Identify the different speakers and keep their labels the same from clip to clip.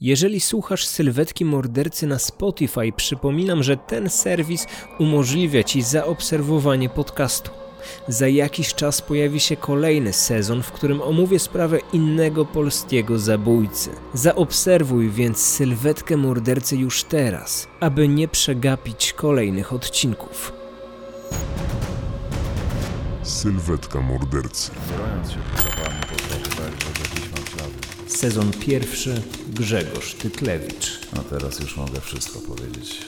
Speaker 1: Jeżeli słuchasz sylwetki mordercy na Spotify, przypominam, że ten serwis umożliwia ci zaobserwowanie podcastu. Za jakiś czas pojawi się kolejny sezon, w którym omówię sprawę innego polskiego zabójcy. Zaobserwuj więc sylwetkę mordercy już teraz, aby nie przegapić kolejnych odcinków.
Speaker 2: Sylwetka mordercy.
Speaker 1: Sezon pierwszy Grzegorz Tytlewicz.
Speaker 3: A teraz już mogę wszystko powiedzieć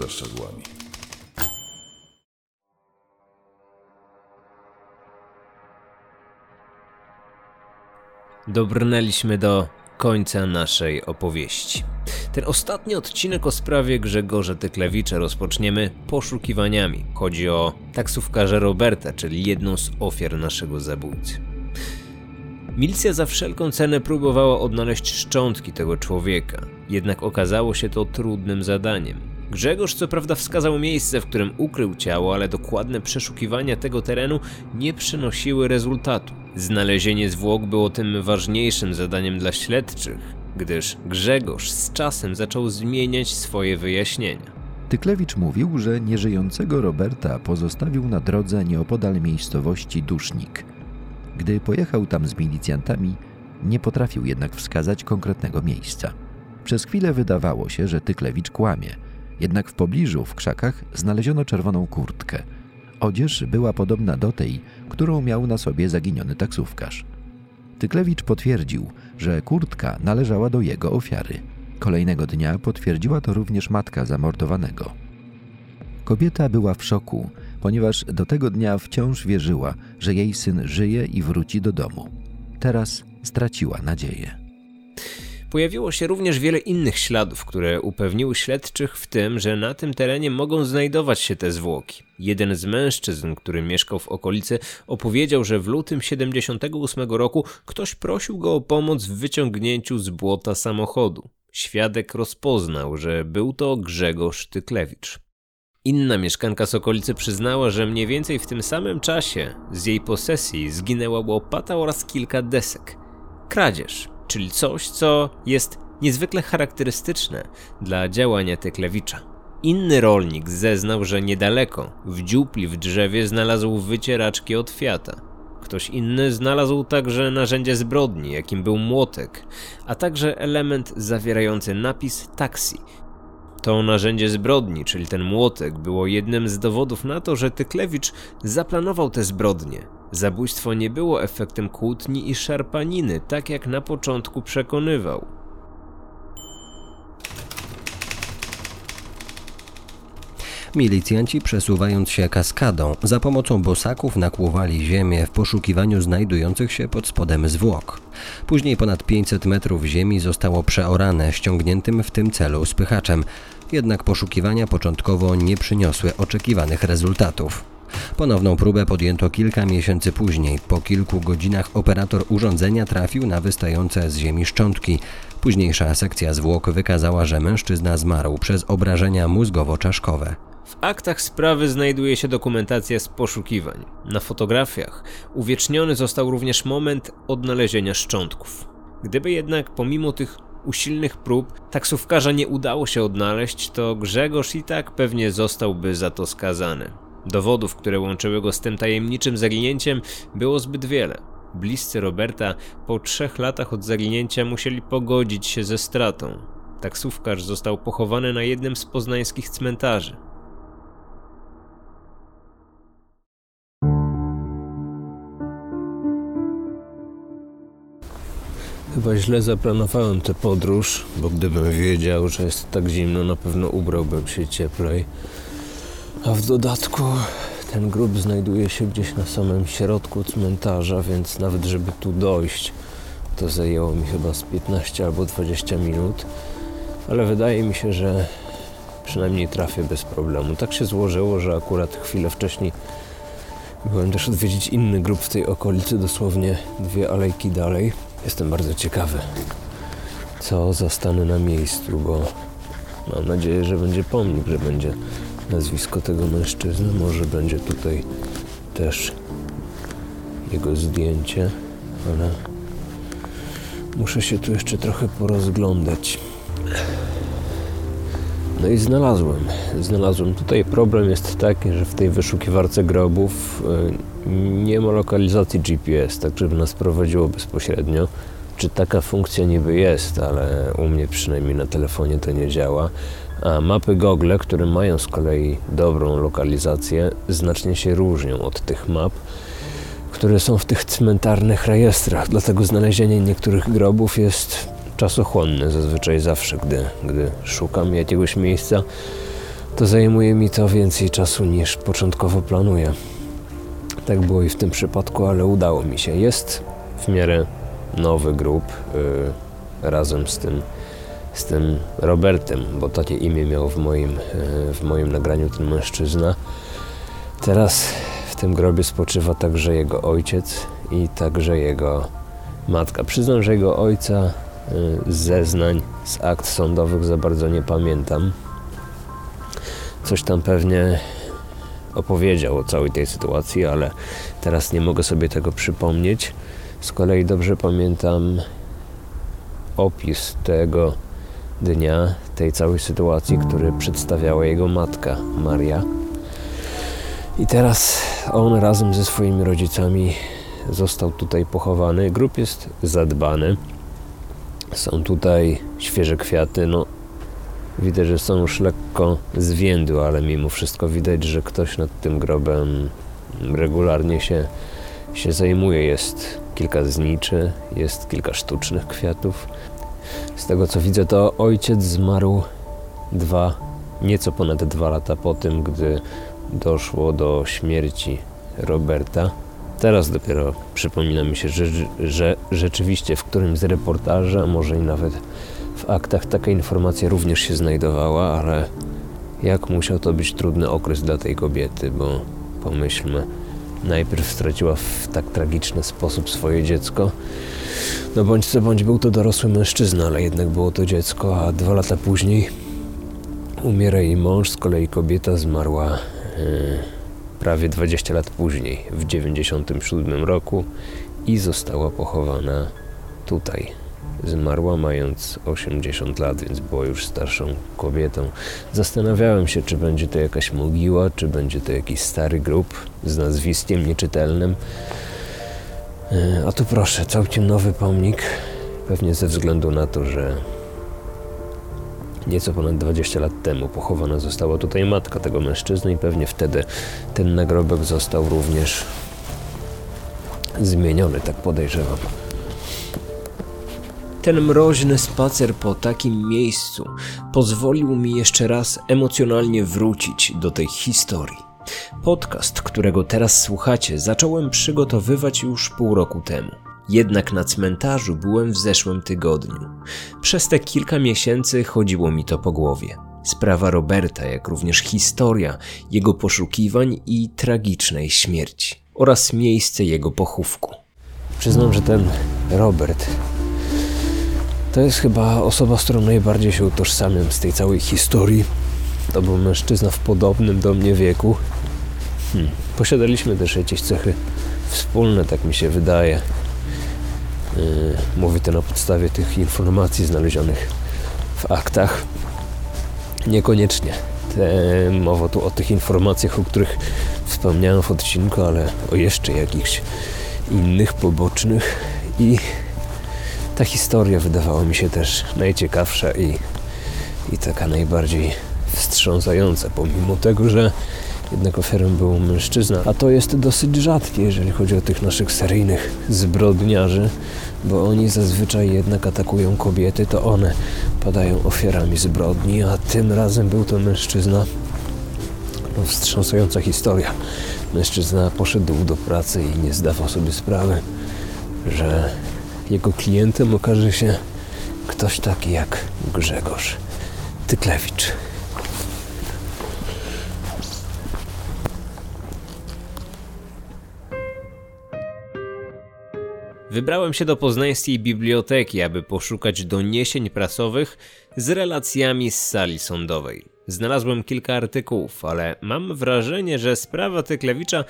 Speaker 3: ze szczegółami.
Speaker 1: Dobrnęliśmy do końca naszej opowieści. Ten ostatni odcinek o sprawie Grzegorza Tyklewicza rozpoczniemy poszukiwaniami. Chodzi o taksówkarza Roberta, czyli jedną z ofiar naszego zabójcy. Milicja za wszelką cenę próbowała odnaleźć szczątki tego człowieka, jednak okazało się to trudnym zadaniem. Grzegorz co prawda wskazał miejsce, w którym ukrył ciało, ale dokładne przeszukiwania tego terenu nie przynosiły rezultatu. Znalezienie zwłok było tym ważniejszym zadaniem dla śledczych, gdyż Grzegorz z czasem zaczął zmieniać swoje wyjaśnienia.
Speaker 4: Tyklewicz mówił, że nieżyjącego Roberta pozostawił na drodze nieopodal miejscowości Dusznik. Gdy pojechał tam z milicjantami, nie potrafił jednak wskazać konkretnego miejsca. Przez chwilę wydawało się, że Tyklewicz kłamie, jednak w pobliżu, w krzakach, znaleziono czerwoną kurtkę. Odzież była podobna do tej, którą miał na sobie zaginiony taksówkarz. Tyklewicz potwierdził, że kurtka należała do jego ofiary. Kolejnego dnia potwierdziła to również matka zamordowanego. Kobieta była w szoku, ponieważ do tego dnia wciąż wierzyła, że jej syn żyje i wróci do domu. Teraz straciła nadzieję.
Speaker 1: Pojawiło się również wiele innych śladów, które upewniły śledczych w tym, że na tym terenie mogą znajdować się te zwłoki. Jeden z mężczyzn, który mieszkał w okolicy, opowiedział, że w lutym 78 roku ktoś prosił go o pomoc w wyciągnięciu z błota samochodu. Świadek rozpoznał, że był to Grzegorz Tyklewicz. Inna mieszkanka z okolicy przyznała, że mniej więcej w tym samym czasie z jej posesji zginęła łopata oraz kilka desek. Kradzież, czyli coś, co jest niezwykle charakterystyczne dla działania Teklewicza. Inny rolnik zeznał, że niedaleko, w dziupli w drzewie znalazł wycieraczki od Fiata. Ktoś inny znalazł także narzędzie zbrodni, jakim był młotek, a także element zawierający napis taksi. To narzędzie zbrodni, czyli ten młotek, było jednym z dowodów na to, że Tyklewicz zaplanował te zbrodnie. Zabójstwo nie było efektem kłótni i szarpaniny, tak jak na początku przekonywał.
Speaker 5: Milicjanci przesuwając się kaskadą, za pomocą bosaków nakłuwali ziemię w poszukiwaniu znajdujących się pod spodem zwłok. Później ponad 500 metrów ziemi zostało przeorane ściągniętym w tym celu spychaczem, jednak poszukiwania początkowo nie przyniosły oczekiwanych rezultatów. Ponowną próbę podjęto kilka miesięcy później. Po kilku godzinach operator urządzenia trafił na wystające z ziemi szczątki. Późniejsza sekcja zwłok wykazała, że mężczyzna zmarł przez obrażenia mózgowo-czaszkowe.
Speaker 1: W aktach sprawy znajduje się dokumentacja z poszukiwań. Na fotografiach uwieczniony został również moment odnalezienia szczątków. Gdyby jednak pomimo tych usilnych prób taksówkarza nie udało się odnaleźć, to Grzegorz i tak pewnie zostałby za to skazany. Dowodów, które łączyły go z tym tajemniczym zaginięciem, było zbyt wiele. Bliscy Roberta po trzech latach od zaginięcia musieli pogodzić się ze stratą. Taksówkarz został pochowany na jednym z poznańskich cmentarzy. Chyba źle zaplanowałem tę podróż, bo gdybym wiedział, że jest tak zimno, na pewno ubrałbym się cieplej. A w dodatku ten grób znajduje się gdzieś na samym środku cmentarza, więc nawet żeby tu dojść, to zajęło mi chyba z 15 albo 20 minut. Ale wydaje mi się, że przynajmniej trafię bez problemu. Tak się złożyło, że akurat chwilę wcześniej byłem też odwiedzić inny grób w tej okolicy, dosłownie dwie alejki dalej. Jestem bardzo ciekawy, co zastanę na miejscu, bo mam nadzieję, że będzie pomnik, że będzie nazwisko tego mężczyzny. Może będzie tutaj też jego zdjęcie, ale muszę się tu jeszcze trochę porozglądać.
Speaker 6: No i znalazłem. Znalazłem. Tutaj problem jest taki, że w tej wyszukiwarce grobów y, nie ma lokalizacji GPS, tak żeby nas prowadziło bezpośrednio. Czy taka funkcja niby jest, ale u mnie przynajmniej na telefonie to nie działa. A mapy Google, które mają z kolei dobrą lokalizację, znacznie się różnią od tych map, które są w tych cmentarnych rejestrach. Dlatego znalezienie niektórych grobów jest czasochłonne zazwyczaj zawsze, gdy, gdy szukam jakiegoś miejsca, to zajmuje mi to więcej czasu niż początkowo planuję. Tak było i w tym przypadku, ale udało mi się. Jest w miarę nowy grób yy, razem z tym, z tym Robertem, bo takie imię miał w moim, yy, w moim nagraniu ten mężczyzna. Teraz w tym grobie spoczywa także jego ojciec i także jego matka. Przyznam, że jego ojca zeznań, z akt sądowych za bardzo nie pamiętam. Coś tam pewnie opowiedział o całej tej sytuacji, ale teraz nie mogę sobie tego przypomnieć. Z kolei dobrze pamiętam opis tego dnia, tej całej sytuacji, który przedstawiała jego matka, Maria. I teraz on razem ze swoimi rodzicami został tutaj pochowany. Grób jest zadbany. Są tutaj świeże kwiaty, no widać, że są już lekko zwiędłe, ale mimo wszystko widać, że ktoś nad tym grobem regularnie się, się zajmuje. Jest kilka zniczy, jest kilka sztucznych kwiatów. Z tego co widzę, to ojciec zmarł dwa, nieco ponad dwa lata po tym, gdy doszło do śmierci Roberta. Teraz dopiero przypomina mi się, że, że rzeczywiście w którymś z reportaży, a może i nawet w aktach taka informacja również się znajdowała, ale jak musiał to być trudny okres dla tej kobiety, bo pomyślmy, najpierw straciła w tak tragiczny sposób swoje dziecko. No bądź co bądź był to dorosły mężczyzna, ale jednak było to dziecko, a dwa lata później umiera jej mąż, z kolei kobieta zmarła. Yy, prawie 20 lat później, w 97 roku i została pochowana tutaj. Zmarła mając 80 lat, więc była już starszą kobietą. Zastanawiałem się, czy będzie to jakaś mogiła, czy będzie to jakiś stary grób z nazwiskiem nieczytelnym. E, a tu proszę, całkiem nowy pomnik, pewnie ze względu na to, że Nieco ponad 20 lat temu pochowana została tutaj matka tego mężczyzny i pewnie wtedy ten nagrobek został również zmieniony, tak podejrzewam. Ten mroźny spacer po takim miejscu pozwolił mi jeszcze raz emocjonalnie wrócić do tej historii. Podcast, którego teraz słuchacie, zacząłem przygotowywać już pół roku temu. Jednak na cmentarzu byłem w zeszłym tygodniu. Przez te kilka miesięcy chodziło mi to po głowie. Sprawa Roberta, jak również historia jego poszukiwań i tragicznej śmierci oraz miejsce jego pochówku. Przyznam, że ten Robert to jest chyba osoba, z którą najbardziej się utożsamiam z tej całej historii. To był mężczyzna w podobnym do mnie wieku. Hmm. Posiadaliśmy też jakieś cechy wspólne, tak mi się wydaje. Y, mówię to na podstawie tych informacji znalezionych w aktach. Niekoniecznie. Te, mowa tu o tych informacjach, o których wspomniałem w odcinku, ale o jeszcze jakichś innych, pobocznych i ta historia wydawała mi się też najciekawsza i, i taka najbardziej wstrząsająca, pomimo tego, że jednak ofiarą był mężczyzna. A to jest dosyć rzadkie, jeżeli chodzi o tych naszych seryjnych zbrodniarzy, bo oni zazwyczaj jednak atakują kobiety, to one padają ofiarami zbrodni, a tym razem był to mężczyzna. No, wstrząsająca historia. Mężczyzna poszedł do pracy i nie zdawał sobie sprawy, że jego klientem okaże się ktoś taki jak Grzegorz Tyklewicz. Wybrałem się do poznańskiej biblioteki, aby poszukać doniesień prasowych z relacjami z sali sądowej. Znalazłem kilka artykułów, ale mam wrażenie, że sprawa Tyklewicza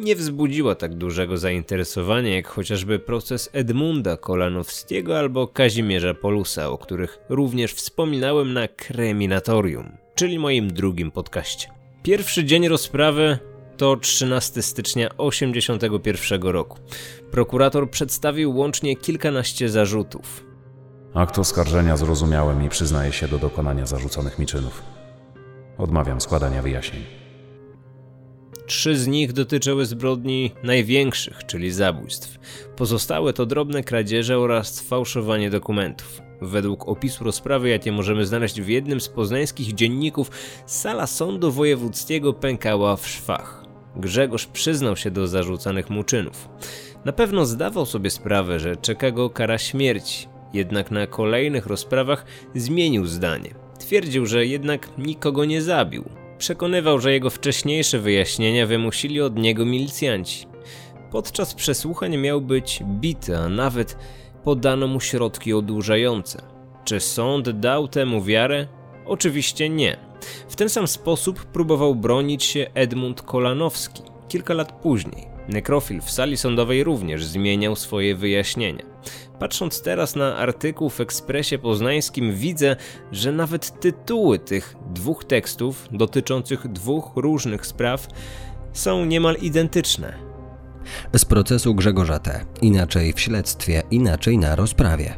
Speaker 1: nie wzbudziła tak dużego zainteresowania jak chociażby proces Edmunda Kolanowskiego albo Kazimierza Polusa, o których również wspominałem na Kreminatorium, czyli moim drugim podcaście. Pierwszy dzień rozprawy to 13 stycznia 1981 roku. Prokurator przedstawił łącznie kilkanaście zarzutów.
Speaker 3: Akt oskarżenia zrozumiałem i przyznaję się do dokonania zarzuconych mi czynów. Odmawiam składania wyjaśnień.
Speaker 1: Trzy z nich dotyczyły zbrodni największych, czyli zabójstw. Pozostałe to drobne kradzieże oraz fałszowanie dokumentów. Według opisu rozprawy, jakie możemy znaleźć w jednym z poznańskich dzienników, sala sądu wojewódzkiego pękała w szwach. Grzegorz przyznał się do zarzucanych mu czynów. Na pewno zdawał sobie sprawę, że czeka go kara śmierci, jednak na kolejnych rozprawach zmienił zdanie. Twierdził, że jednak nikogo nie zabił. Przekonywał, że jego wcześniejsze wyjaśnienia wymusili od niego milicjanci. Podczas przesłuchań miał być bity, a nawet podano mu środki odurzające. Czy sąd dał temu wiarę? Oczywiście nie. W ten sam sposób próbował bronić się Edmund Kolanowski kilka lat później. Nekrofil w sali sądowej również zmieniał swoje wyjaśnienia. Patrząc teraz na artykuł w Ekspresie Poznańskim, widzę, że nawet tytuły tych dwóch tekstów dotyczących dwóch różnych spraw są niemal identyczne.
Speaker 5: Z procesu Grzegorza T. Inaczej w śledztwie, inaczej na rozprawie.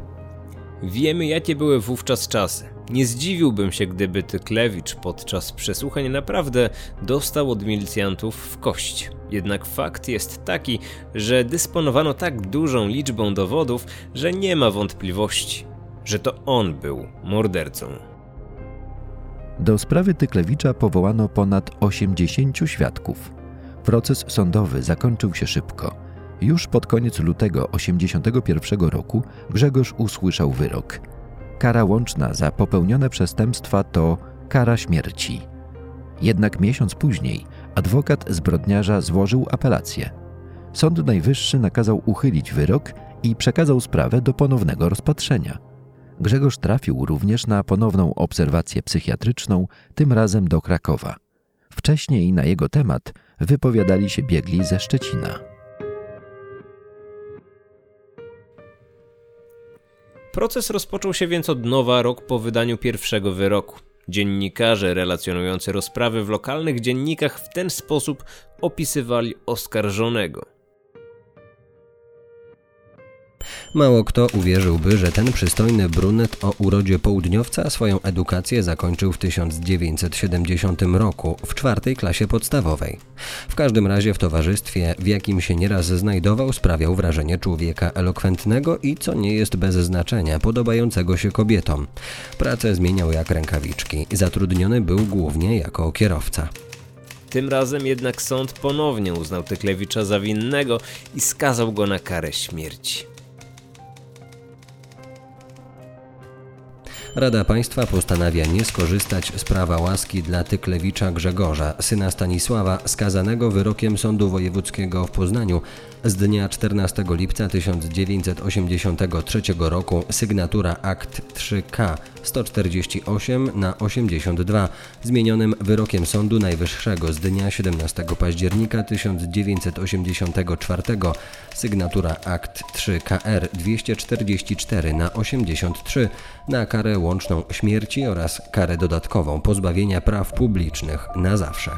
Speaker 1: Wiemy, jakie były wówczas czasy. Nie zdziwiłbym się, gdyby Tyklewicz podczas przesłuchań naprawdę dostał od milicjantów w kość. Jednak fakt jest taki, że dysponowano tak dużą liczbą dowodów, że nie ma wątpliwości, że to on był mordercą.
Speaker 4: Do sprawy Tyklewicza powołano ponad 80 świadków. Proces sądowy zakończył się szybko. Już pod koniec lutego 81 roku Grzegorz usłyszał wyrok. Kara łączna za popełnione przestępstwa to kara śmierci. Jednak miesiąc później adwokat zbrodniarza złożył apelację. Sąd Najwyższy nakazał uchylić wyrok i przekazał sprawę do ponownego rozpatrzenia. Grzegorz trafił również na ponowną obserwację psychiatryczną, tym razem do Krakowa. Wcześniej na jego temat wypowiadali się biegli ze Szczecina.
Speaker 1: Proces rozpoczął się więc od nowa rok po wydaniu pierwszego wyroku. Dziennikarze relacjonujący rozprawy w lokalnych dziennikach w ten sposób opisywali oskarżonego.
Speaker 5: Mało kto uwierzyłby, że ten przystojny brunet o urodzie południowca swoją edukację zakończył w 1970 roku w czwartej klasie podstawowej. W każdym razie w towarzystwie, w jakim się nieraz znajdował, sprawiał wrażenie człowieka elokwentnego i, co nie jest bez znaczenia, podobającego się kobietom. Pracę zmieniał jak rękawiczki. Zatrudniony był głównie jako kierowca.
Speaker 1: Tym razem jednak sąd ponownie uznał Tyklewicza za winnego i skazał go na karę śmierci.
Speaker 5: Rada Państwa postanawia nie skorzystać z prawa łaski dla Tyklewicza Grzegorza, syna Stanisława, skazanego wyrokiem Sądu Wojewódzkiego w Poznaniu. Z dnia 14 lipca 1983 roku, sygnatura akt 3K 148 na 82, zmienionym wyrokiem Sądu Najwyższego z dnia 17 października 1984, sygnatura akt 3KR 244 na 83 na karę łączną śmierci oraz karę dodatkową pozbawienia praw publicznych na zawsze.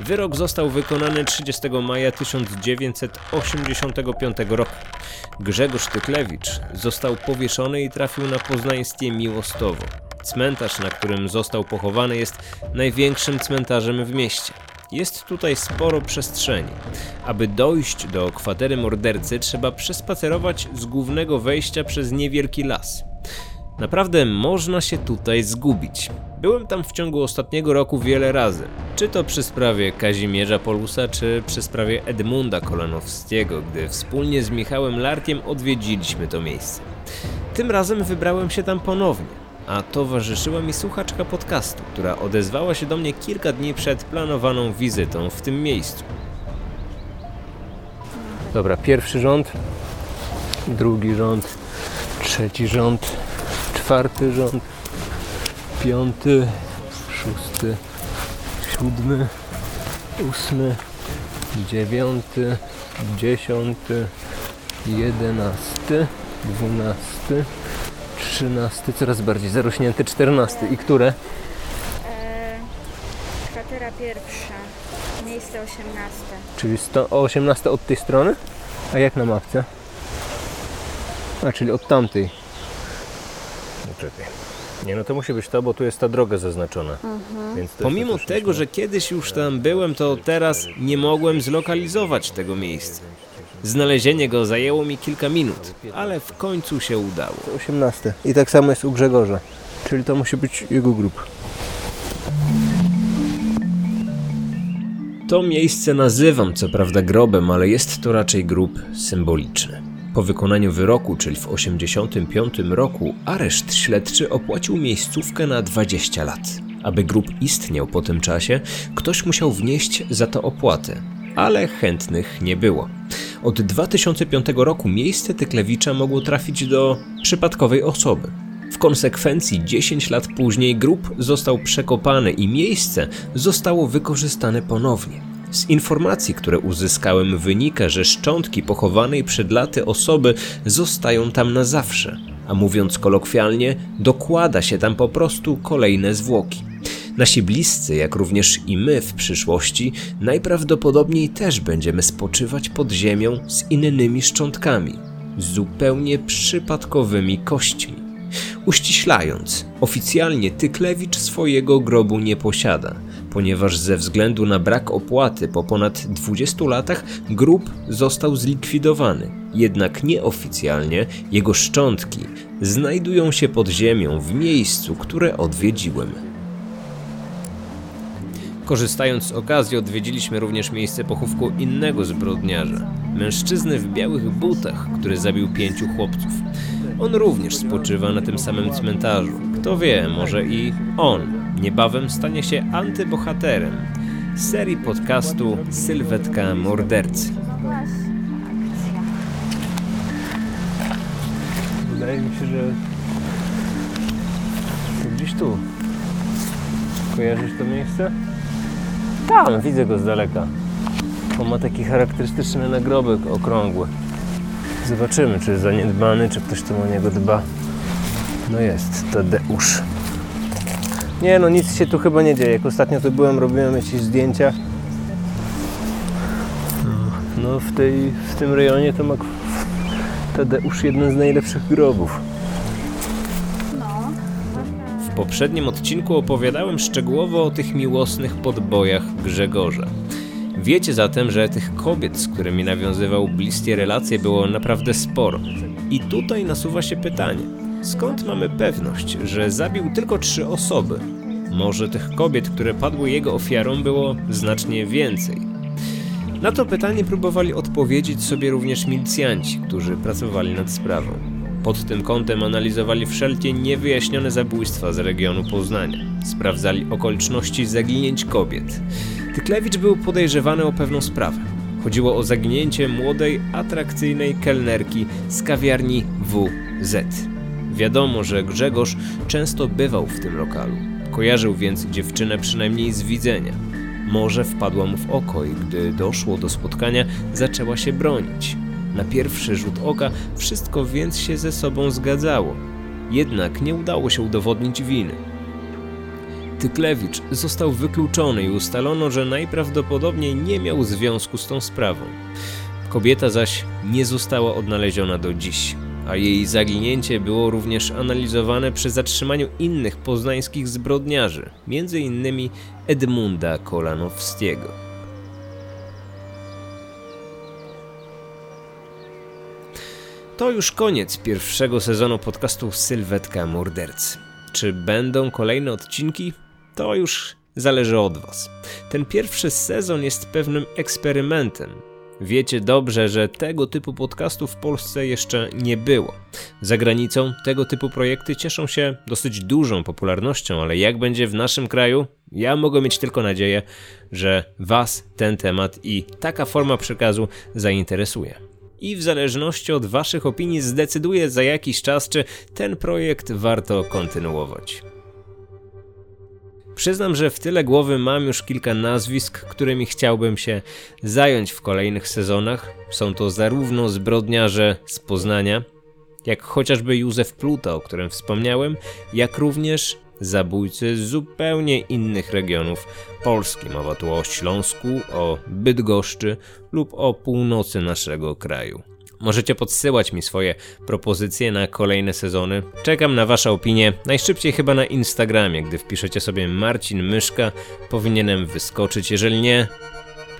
Speaker 1: Wyrok został wykonany 30 maja 1985 roku. Grzegorz Tyklewicz został powieszony i trafił na poznańskie Miłostowo. Cmentarz, na którym został pochowany, jest największym cmentarzem w mieście. Jest tutaj sporo przestrzeni. Aby dojść do kwatery mordercy, trzeba przespacerować z głównego wejścia przez niewielki las. Naprawdę można się tutaj zgubić. Byłem tam w ciągu ostatniego roku wiele razy. Czy to przy sprawie Kazimierza Polusa, czy przy sprawie Edmunda Kolanowskiego, gdy wspólnie z Michałem Larkiem odwiedziliśmy to miejsce. Tym razem wybrałem się tam ponownie, a towarzyszyła mi słuchaczka podcastu, która odezwała się do mnie kilka dni przed planowaną wizytą w tym miejscu. Dobra, pierwszy rząd, drugi rząd, trzeci rząd, czwarty rząd, piąty, szósty, siódmy, ósmy, dziewiąty, dziesiąty, jedenasty, dwunasty, trzynasty, coraz bardziej zarośnięty, czternasty. I które?
Speaker 7: E, kwatera pierwsza, miejsce 18.
Speaker 1: Czyli sto, o 18 od tej strony? A jak na mapce? A, czyli od tamtej. No czekaj. Nie, no to musi być to, bo tu jest ta droga zaznaczona. Więc to Pomimo tego, że kiedyś już tam byłem, to teraz nie mogłem zlokalizować tego miejsca. Znalezienie go zajęło mi kilka minut, ale w końcu się udało. 18. I tak samo jest u Grzegorza. Czyli to musi być jego grup. To miejsce nazywam co prawda grobem, ale jest to raczej grób symboliczny. Po wykonaniu wyroku, czyli w 85 roku, areszt śledczy opłacił miejscówkę na 20 lat. Aby grób istniał po tym czasie, ktoś musiał wnieść za to opłatę, ale chętnych nie było. Od 2005 roku miejsce Tyklewicza mogło trafić do przypadkowej osoby. W konsekwencji 10 lat później grób został przekopany i miejsce zostało wykorzystane ponownie. Z informacji, które uzyskałem, wynika, że szczątki pochowanej przed laty osoby zostają tam na zawsze, a mówiąc kolokwialnie, dokłada się tam po prostu kolejne zwłoki. Nasi bliscy, jak również i my w przyszłości, najprawdopodobniej też będziemy spoczywać pod ziemią z innymi szczątkami, zupełnie przypadkowymi kośćmi. Uściślając, oficjalnie Tyklewicz swojego grobu nie posiada, ponieważ ze względu na brak opłaty po ponad 20 latach grób został zlikwidowany. Jednak nieoficjalnie jego szczątki znajdują się pod ziemią w miejscu, które odwiedziłem. Korzystając z okazji, odwiedziliśmy również miejsce pochówku innego zbrodniarza. Mężczyzny w białych butach, który zabił pięciu chłopców. On również spoczywa na tym samym cmentarzu. Kto wie, może i on niebawem stanie się antybohaterem serii podcastu Sylwetka Mordercy. Wydaje mi się, że gdzieś tu. Kojarzysz to miejsce? Tam, widzę go z daleka. On ma taki charakterystyczny nagrobek okrągły. Zobaczymy, czy jest zaniedbany, czy ktoś tu o niego dba. No jest, Tadeusz. Nie no, nic się tu chyba nie dzieje. Jak ostatnio tu byłem, robiłem jakieś zdjęcia. No w, tej, w tym rejonie to ma Tadeusz jeden z najlepszych grobów. W poprzednim odcinku opowiadałem szczegółowo o tych miłosnych podbojach Grzegorza. Wiecie zatem, że tych kobiet, z którymi nawiązywał bliskie relacje, było naprawdę sporo. I tutaj nasuwa się pytanie: skąd mamy pewność, że zabił tylko trzy osoby? Może tych kobiet, które padły jego ofiarą, było znacznie więcej. Na to pytanie próbowali odpowiedzieć sobie również milicjanci, którzy pracowali nad sprawą. Pod tym kątem analizowali wszelkie niewyjaśnione zabójstwa z regionu Poznania. Sprawdzali okoliczności zaginięć kobiet. Tyklewicz był podejrzewany o pewną sprawę. Chodziło o zaginięcie młodej, atrakcyjnej kelnerki z kawiarni WZ. Wiadomo, że Grzegorz często bywał w tym lokalu. Kojarzył więc dziewczynę przynajmniej z widzenia. Może wpadła mu w oko i gdy doszło do spotkania, zaczęła się bronić. Na pierwszy rzut oka wszystko więc się ze sobą zgadzało. Jednak nie udało się udowodnić winy. Tyklewicz został wykluczony i ustalono, że najprawdopodobniej nie miał związku z tą sprawą. Kobieta zaś nie została odnaleziona do dziś, a jej zaginięcie było również analizowane przy zatrzymaniu innych poznańskich zbrodniarzy, m.in. Edmunda Kolanowskiego. To już koniec pierwszego sezonu podcastu Sylwetka Mordercy. Czy będą kolejne odcinki? To już zależy od Was. Ten pierwszy sezon jest pewnym eksperymentem. Wiecie dobrze, że tego typu podcastów w Polsce jeszcze nie było. Za granicą tego typu projekty cieszą się dosyć dużą popularnością, ale jak będzie w naszym kraju, ja mogę mieć tylko nadzieję, że Was ten temat i taka forma przekazu zainteresuje i w zależności od Waszych opinii zdecyduję za jakiś czas, czy ten projekt warto kontynuować. Przyznam, że w tyle głowy mam już kilka nazwisk, którymi chciałbym się zająć w kolejnych sezonach. Są to zarówno zbrodniarze z Poznania, jak chociażby Józef Pluta, o którym wspomniałem, jak również zabójcy z zupełnie innych regionów Polski. Mowa tu o Śląsku, o Bydgoszczy lub o północy naszego kraju. Możecie podsyłać mi swoje propozycje na kolejne sezony. Czekam na Wasze opinie, najszybciej chyba na Instagramie. Gdy wpiszecie sobie Marcin Myszka, powinienem wyskoczyć. Jeżeli nie,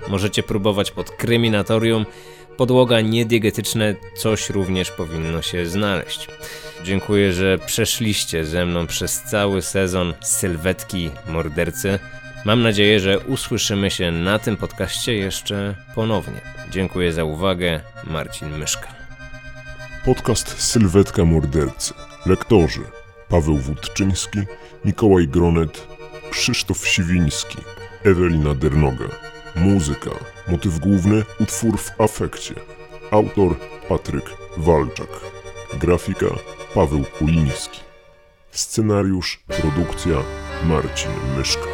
Speaker 1: możecie próbować pod kryminatorium. Podłoga niediegetyczne coś również powinno się znaleźć. Dziękuję, że przeszliście ze mną przez cały sezon sylwetki mordercy. Mam nadzieję, że usłyszymy się na tym podcaście jeszcze ponownie. Dziękuję za uwagę. Marcin Myszka.
Speaker 2: Podcast Sylwetka Mordercy. Lektorzy Paweł Wódczyński, Mikołaj Gronet, Krzysztof Siwiński, Ewelina Dernoga. Muzyka. Motyw główny utwór w afekcie. Autor Patryk Walczak. Grafika Paweł Kuliński. Scenariusz, produkcja Marcin Myszka.